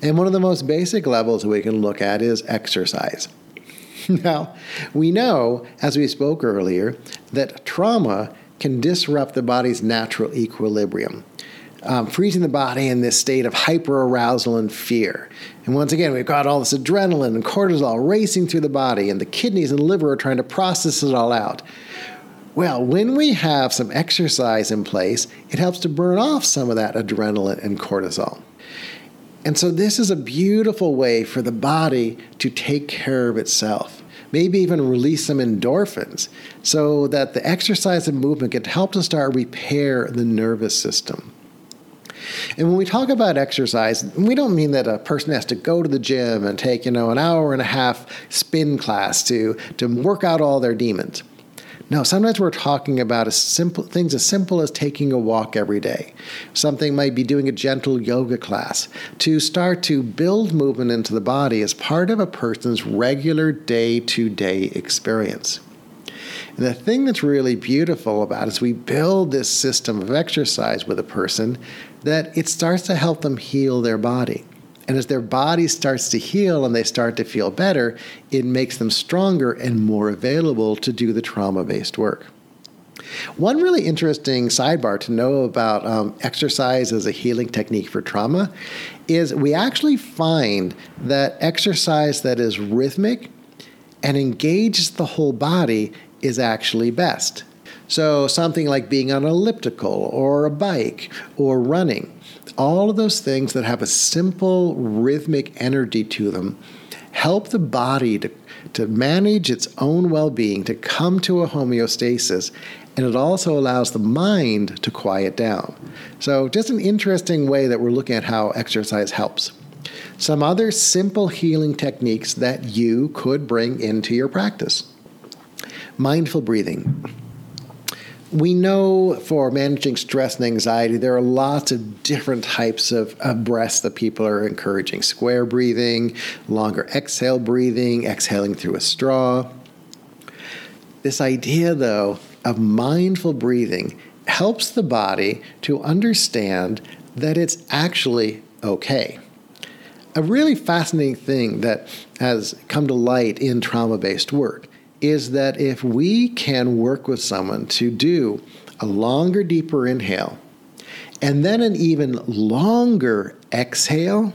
And one of the most basic levels we can look at is exercise. Now, we know, as we spoke earlier, that trauma can disrupt the body's natural equilibrium um, freezing the body in this state of hyperarousal and fear. And once again, we've got all this adrenaline and cortisol racing through the body, and the kidneys and liver are trying to process it all out. Well, when we have some exercise in place, it helps to burn off some of that adrenaline and cortisol. And so, this is a beautiful way for the body to take care of itself. Maybe even release some endorphins so that the exercise and movement can help to start repair the nervous system. And when we talk about exercise, we don't mean that a person has to go to the gym and take, you know, an hour and a half spin class to, to work out all their demons. No, sometimes we're talking about simple things as simple as taking a walk every day. Something might be doing a gentle yoga class to start to build movement into the body as part of a person's regular day-to-day experience. And the thing that's really beautiful about is we build this system of exercise with a person that it starts to help them heal their body. And as their body starts to heal and they start to feel better, it makes them stronger and more available to do the trauma based work. One really interesting sidebar to know about um, exercise as a healing technique for trauma is we actually find that exercise that is rhythmic and engages the whole body is actually best. So, something like being on an elliptical or a bike or running, all of those things that have a simple rhythmic energy to them help the body to, to manage its own well being, to come to a homeostasis, and it also allows the mind to quiet down. So, just an interesting way that we're looking at how exercise helps. Some other simple healing techniques that you could bring into your practice mindful breathing. We know for managing stress and anxiety, there are lots of different types of, of breaths that people are encouraging square breathing, longer exhale breathing, exhaling through a straw. This idea, though, of mindful breathing helps the body to understand that it's actually okay a really fascinating thing that has come to light in trauma based work is that if we can work with someone to do a longer, deeper inhale and then an even longer exhale,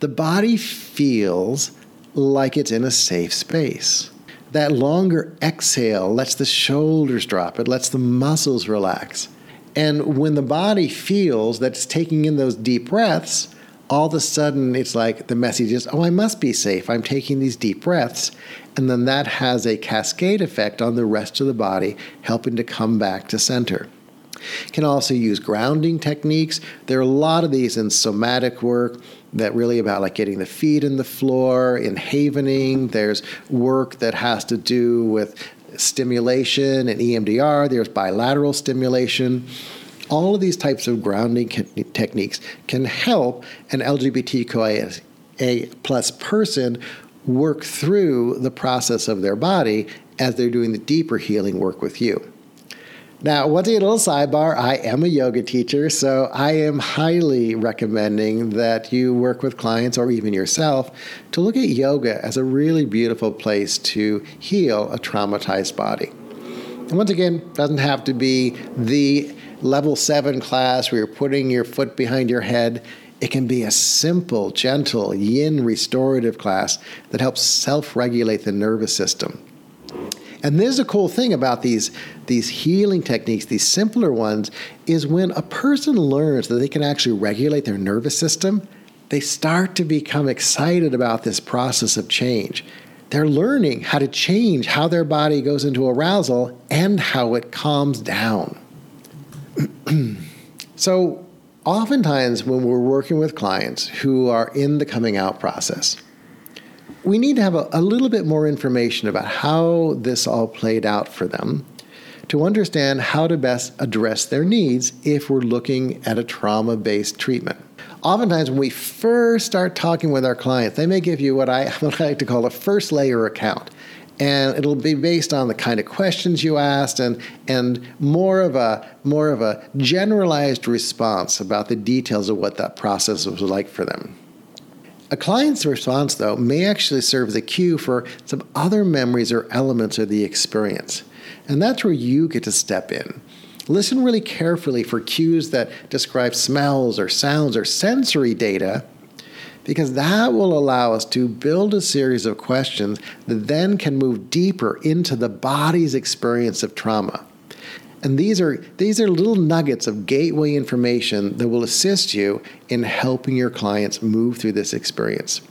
the body feels like it's in a safe space. That longer exhale lets the shoulders drop, it lets the muscles relax. And when the body feels that it's taking in those deep breaths, all of a sudden it's like the message is, oh, I must be safe. I'm taking these deep breaths. And then that has a cascade effect on the rest of the body, helping to come back to center. You can also use grounding techniques. There are a lot of these in somatic work that really about like getting the feet in the floor, in havening. There's work that has to do with stimulation and EMDR. There's bilateral stimulation all of these types of grounding techniques can help an LGBTQIA plus person work through the process of their body as they're doing the deeper healing work with you. Now, one thing, a little sidebar I am a yoga teacher, so I am highly recommending that you work with clients or even yourself to look at yoga as a really beautiful place to heal a traumatized body. And once again, doesn't have to be the level seven class where you're putting your foot behind your head. It can be a simple, gentle, yin restorative class that helps self regulate the nervous system. And there's a cool thing about these, these healing techniques, these simpler ones, is when a person learns that they can actually regulate their nervous system, they start to become excited about this process of change. They're learning how to change how their body goes into arousal and how it calms down. so, oftentimes when we're working with clients who are in the coming out process, we need to have a, a, little bit more information about how this all played out for them to understand how to best address their needs if we're looking at a trauma based treatment. Oftentimes, when we first start talking with our clients, they may give you what I, what I like to call a first layer account and it'll be based on the kind of questions you asked and and more of a more of a generalized response about the details of what that process was like for them. A client's response, though, may actually serve as a cue for some other memories or elements of the experience. And that's where you get to step in. Listen really carefully for cues that describe smells or sounds or sensory data because that will allow us to build a series of questions that then can move deeper into the body's experience of trauma. And these are these are little nuggets of gateway information that will assist you in helping your clients move through this experience.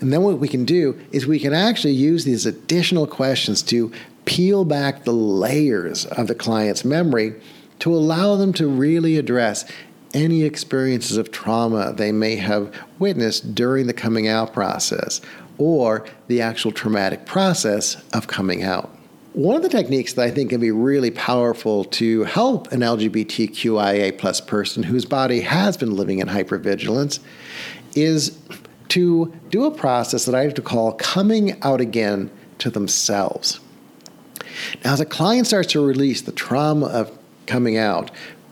And then what we can do is we can actually use these additional questions to peel back the layers of the client's memory to allow them to really address any experiences of trauma they may have witnessed during the coming out process or the actual traumatic process of coming out. One of the techniques that I think can be really powerful to help an LGBTQIA plus person whose body has been living in hypervigilance is to do a process that I have to call coming out again to themselves. Now, as a client starts to release the trauma of coming out,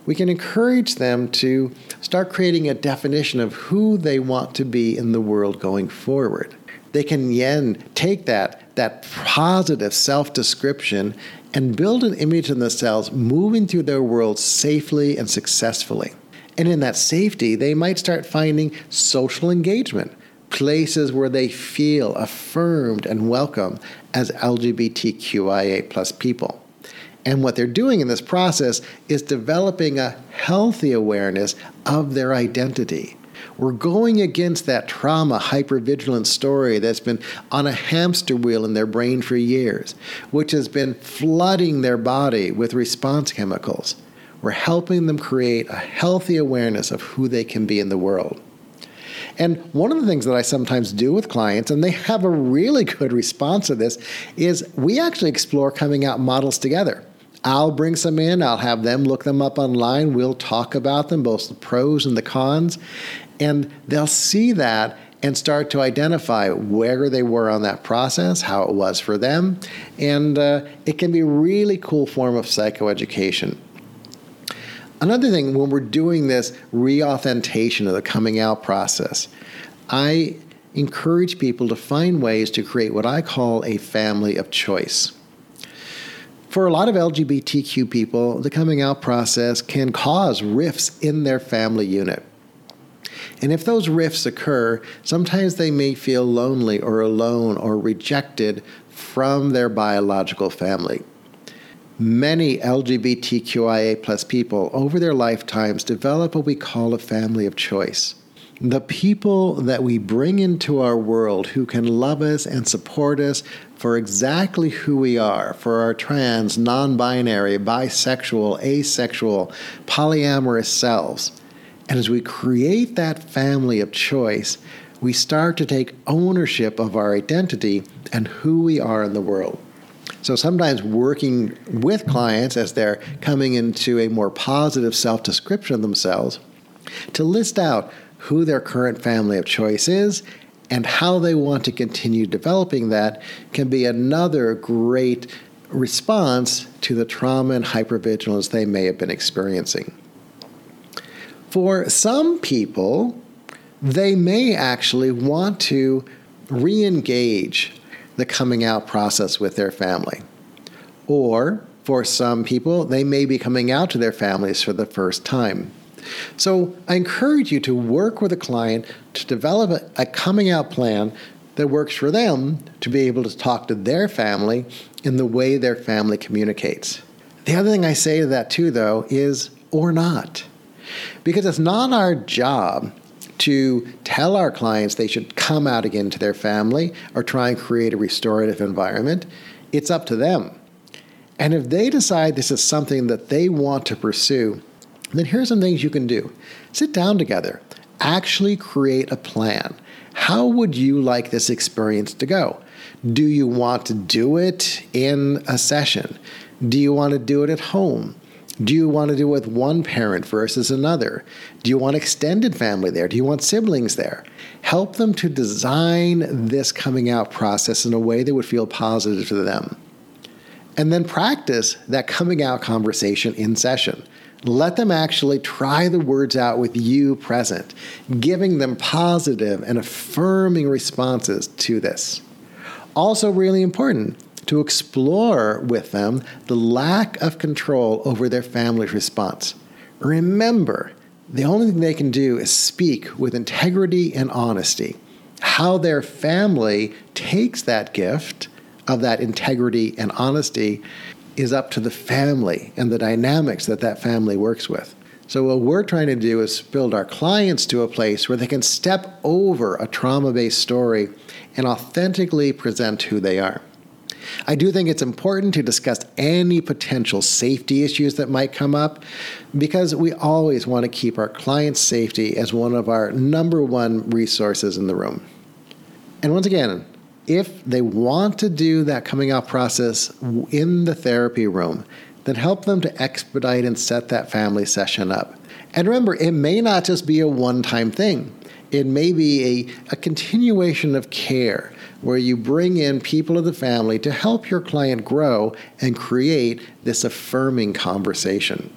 we can encourage them to start creating a definition of who they want to be in the world going forward. They can then take that, that positive self description and build an image of themselves moving through their world safely and successfully. And in that safety, they might start finding social engagement places where they feel affirmed and welcome as LGBTQIA plus people. And what they're doing in this process is developing a healthy awareness of their identity. We're going against that trauma hypervigilance story that's been on a hamster wheel in their brain for years, which has been flooding their body with response chemicals. We're helping them create a healthy awareness of who they can be in the world. And one of the things that I sometimes do with clients, and they have a really good response to this, is we actually explore coming out models together. I'll bring some in, I'll have them look them up online, we'll talk about them, both the pros and the cons, and they'll see that and start to identify where they were on that process, how it was for them, and uh, it can be a really cool form of psychoeducation. Another thing, when we're doing this reauthentication of the coming out process, I encourage people to find ways to create what I call a family of choice. For a lot of LGBTQ people, the coming out process can cause rifts in their family unit. And if those rifts occur, sometimes they may feel lonely or alone or rejected from their biological family. Many LGBTQIA plus people over their lifetimes develop what we call a family of choice. The people that we bring into our world who can love us and support us for exactly who we are, for our trans, non binary, bisexual, asexual, polyamorous selves. And as we create that family of choice, we start to take ownership of our identity and who we are in the world. So sometimes working with clients as they're coming into a more positive self description of themselves to list out who their current family of choice is and how they want to continue developing that can be another great response to the trauma and hypervigilance they may have been experiencing. For some people, they may actually want to re engage the coming out process with their family. Or for some people, they may be coming out to their families for the first time. So I encourage you to work with a client to develop a, coming out plan that works for them to be able to talk to their family in the way their family communicates. The other thing I say to that too, though, is or not. Because it's not our job to tell our clients they should come out again to their family or try and create a restorative environment. It's up to them. And if they decide this is something that they want to pursue, then here's some things you can do. Sit down together, actually create a plan. How would you like this experience to go? Do you want to do it in a session? Do you want to do it at home? Do you want to do it with one parent versus another? Do you want extended family there? Do you want siblings there? Help them to design this coming out process in a way that would feel positive to them. And then practice that coming out conversation in session. Let them actually try the words out with you present, giving them positive and affirming responses to this. Also, really important, to explore with them the lack of control over their family's response. Remember, the only thing they can do is speak with integrity and honesty. How their family takes that gift of that integrity and honesty is up to the family and the dynamics that that family works with. So, what we're trying to do is build our clients to a place where they can step over a trauma based story and authentically present who they are. I do think it's important to discuss any potential safety issues that might come up because we always want to keep our clients' safety as one of our number one resources in the room. And once again, if they want to do that coming out process in the therapy room, then help them to expedite and set that family session up. And remember, it may not just be a one time thing. It may be a, a continuation of care where you bring in people of the family to help your client grow and create this affirming conversation.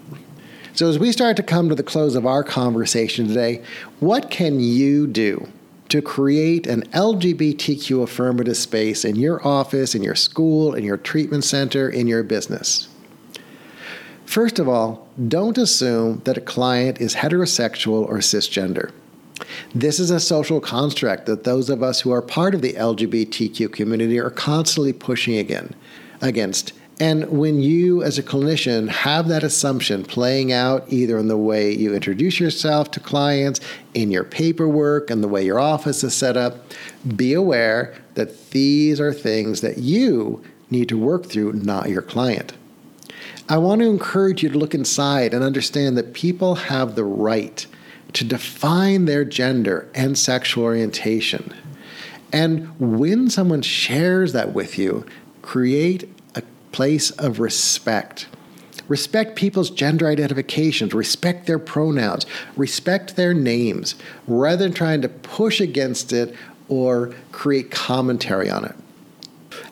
So, as we start to come to the close of our conversation today, what can you do to create an LGBTQ affirmative space in your office, in your school, in your treatment center, in your business? First of all, don't assume that a client is heterosexual or cisgender. This is a social construct that those of us who are part of the LGBTQ community are constantly pushing again, against. And when you, as a clinician, have that assumption playing out either in the way you introduce yourself to clients, in your paperwork, and the way your office is set up, be aware that these are things that you need to work through, not your client. I want to encourage you to look inside and understand that people have the right to define their gender and sexual orientation. And when someone shares that with you, create place of respect. Respect people's gender identifications, respect their pronouns, respect their names, rather than trying to push against it or create commentary on it.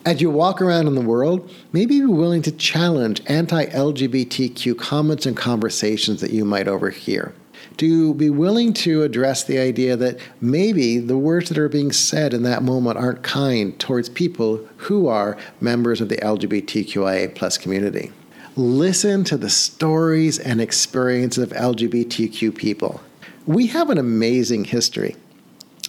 As you walk around in the world, maybe be willing to challenge anti LGBTQ comments and conversations that you might overhear to be willing to address the idea that maybe the words that are being said in that moment aren't kind towards people who are members of the LGBTQIA plus community. Listen to the stories and experiences of LGBTQ people. We have an amazing history.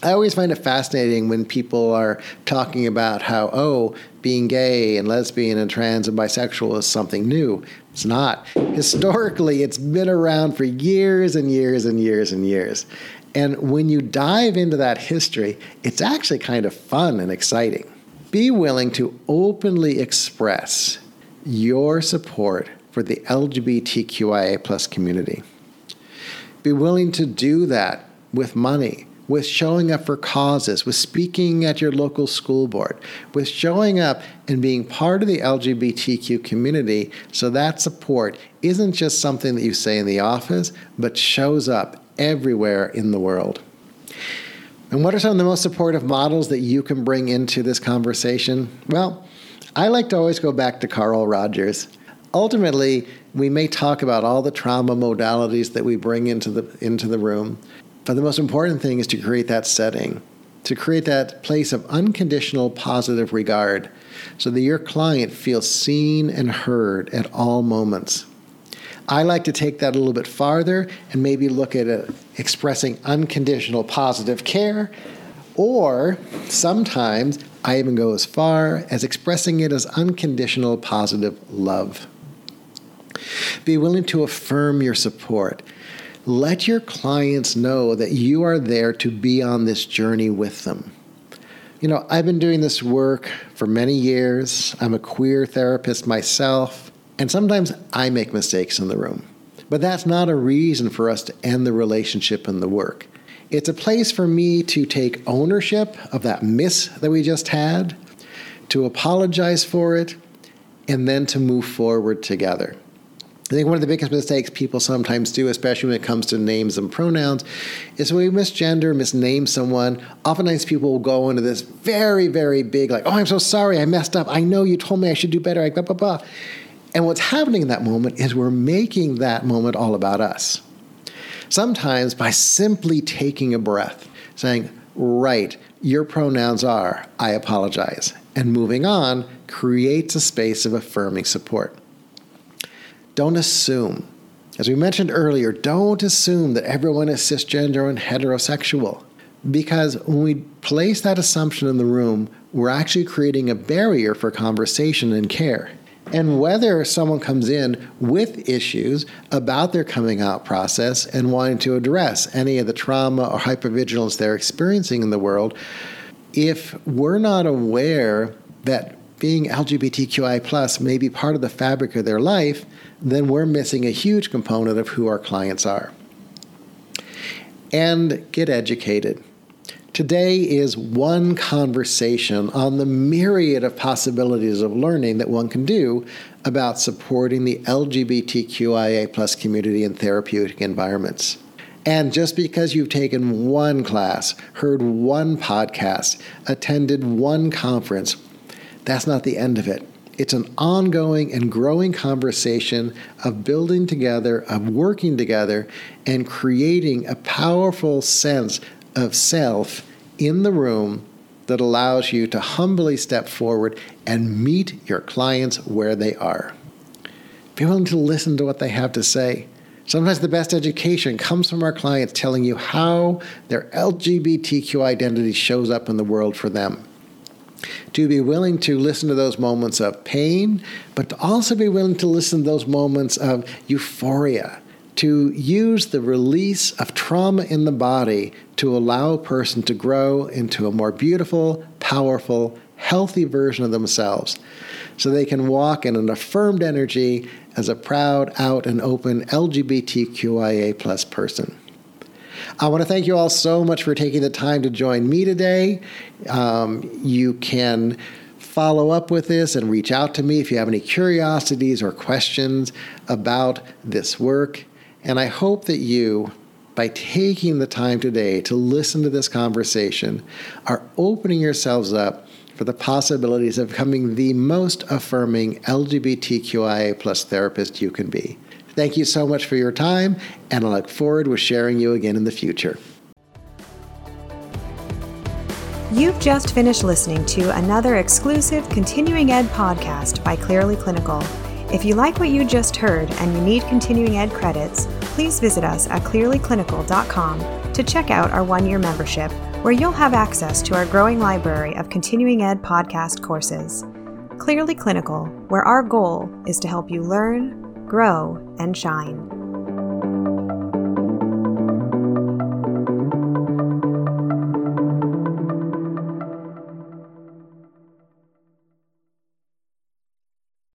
I always find it fascinating when people are talking about how, oh, being gay and lesbian and trans and bisexual is something new. It's not. Historically, it's been around for years and years and years and years. And when you dive into that history, it's actually kind of fun and exciting. Be willing to openly express your support for the LGBTQIA plus community. Be willing to do that with money with showing up for causes, with speaking at your local school board, with showing up and being part of the LGBTQ community so that support isn't just something that you say in the office, but shows up everywhere in the world. And what are some of the most supportive models that you can bring into this conversation? Well, I like to always go back to Carl Rogers. Ultimately, we may talk about all the trauma modalities that we bring into the into the room, but the most important thing is to create that setting, to create that place of unconditional positive regard so that your client feels seen and heard at all moments. I like to take that a little bit farther and maybe look at it, expressing unconditional positive care, or sometimes I even go as far as expressing it as unconditional positive love. Be willing to affirm your support let your clients know that you are there to be on this journey with them. You know, I've been doing this work for many years. I'm a queer therapist myself, and sometimes I make mistakes in the room. But that's not a reason for us to end the relationship and the work. It's a place for me to take ownership of that miss that we just had, to apologize for it, and then to move forward together. I think one of the biggest mistakes people sometimes do, especially when it comes to names and pronouns, is when we misgender, misname someone. Oftentimes people will go into this very, very big, like, oh, I'm so sorry, I messed up. I know you told me I should do better, blah, blah, blah. And what's happening in that moment is we're making that moment all about us. Sometimes by simply taking a breath, saying, right, your pronouns are, I apologize, and moving on creates a space of affirming support. Don't assume. As we mentioned earlier, don't assume that everyone is cisgender and heterosexual. Because when we place that assumption in the room, we're actually creating a barrier for conversation and care. And whether someone comes in with issues about their coming out process and wanting to address any of the trauma or hypervigilance they're experiencing in the world, if we're not aware that being LGBTQI plus may be part of the fabric of their life, then we're missing a huge component of who our clients are. And get educated. Today is one conversation on the myriad of possibilities of learning that one can do about supporting the LGBTQIA plus community in therapeutic environments. And just because you've taken one class, heard one podcast, attended one conference, that's not the end of it. It's an ongoing and growing conversation of building together, of working together, and creating a powerful sense of self in the room that allows you to humbly step forward and meet your clients where they are. Be willing to listen to what they have to say. Sometimes the best education comes from our clients telling you how their LGBTQ identity shows up in the world for them. To be willing to listen to those moments of pain, but to also be willing to listen to those moments of euphoria, to use the release of trauma in the body to allow a person to grow into a more beautiful, powerful, healthy version of themselves so they can walk in an affirmed energy as a proud, out, and open LGBTQIA plus person. I want to thank you all so much for taking the time to join me today. Um, you can follow up with this and reach out to me if you have any curiosities or questions about this work. And I hope that you, by taking the time today to listen to this conversation, are opening yourselves up for the possibilities of becoming the most affirming LGBTQIA plus therapist you can be. Thank you so much for your time, and I look forward to sharing you again in the future. You've just finished listening to another exclusive continuing ed podcast by Clearly Clinical. If you like what you just heard and you need continuing ed credits, please visit us at clearlyclinical.com to check out our one year membership where you'll have access to our growing library of continuing ed podcast courses. Clearly Clinical, where our goal is to help you learn, grow, and shine.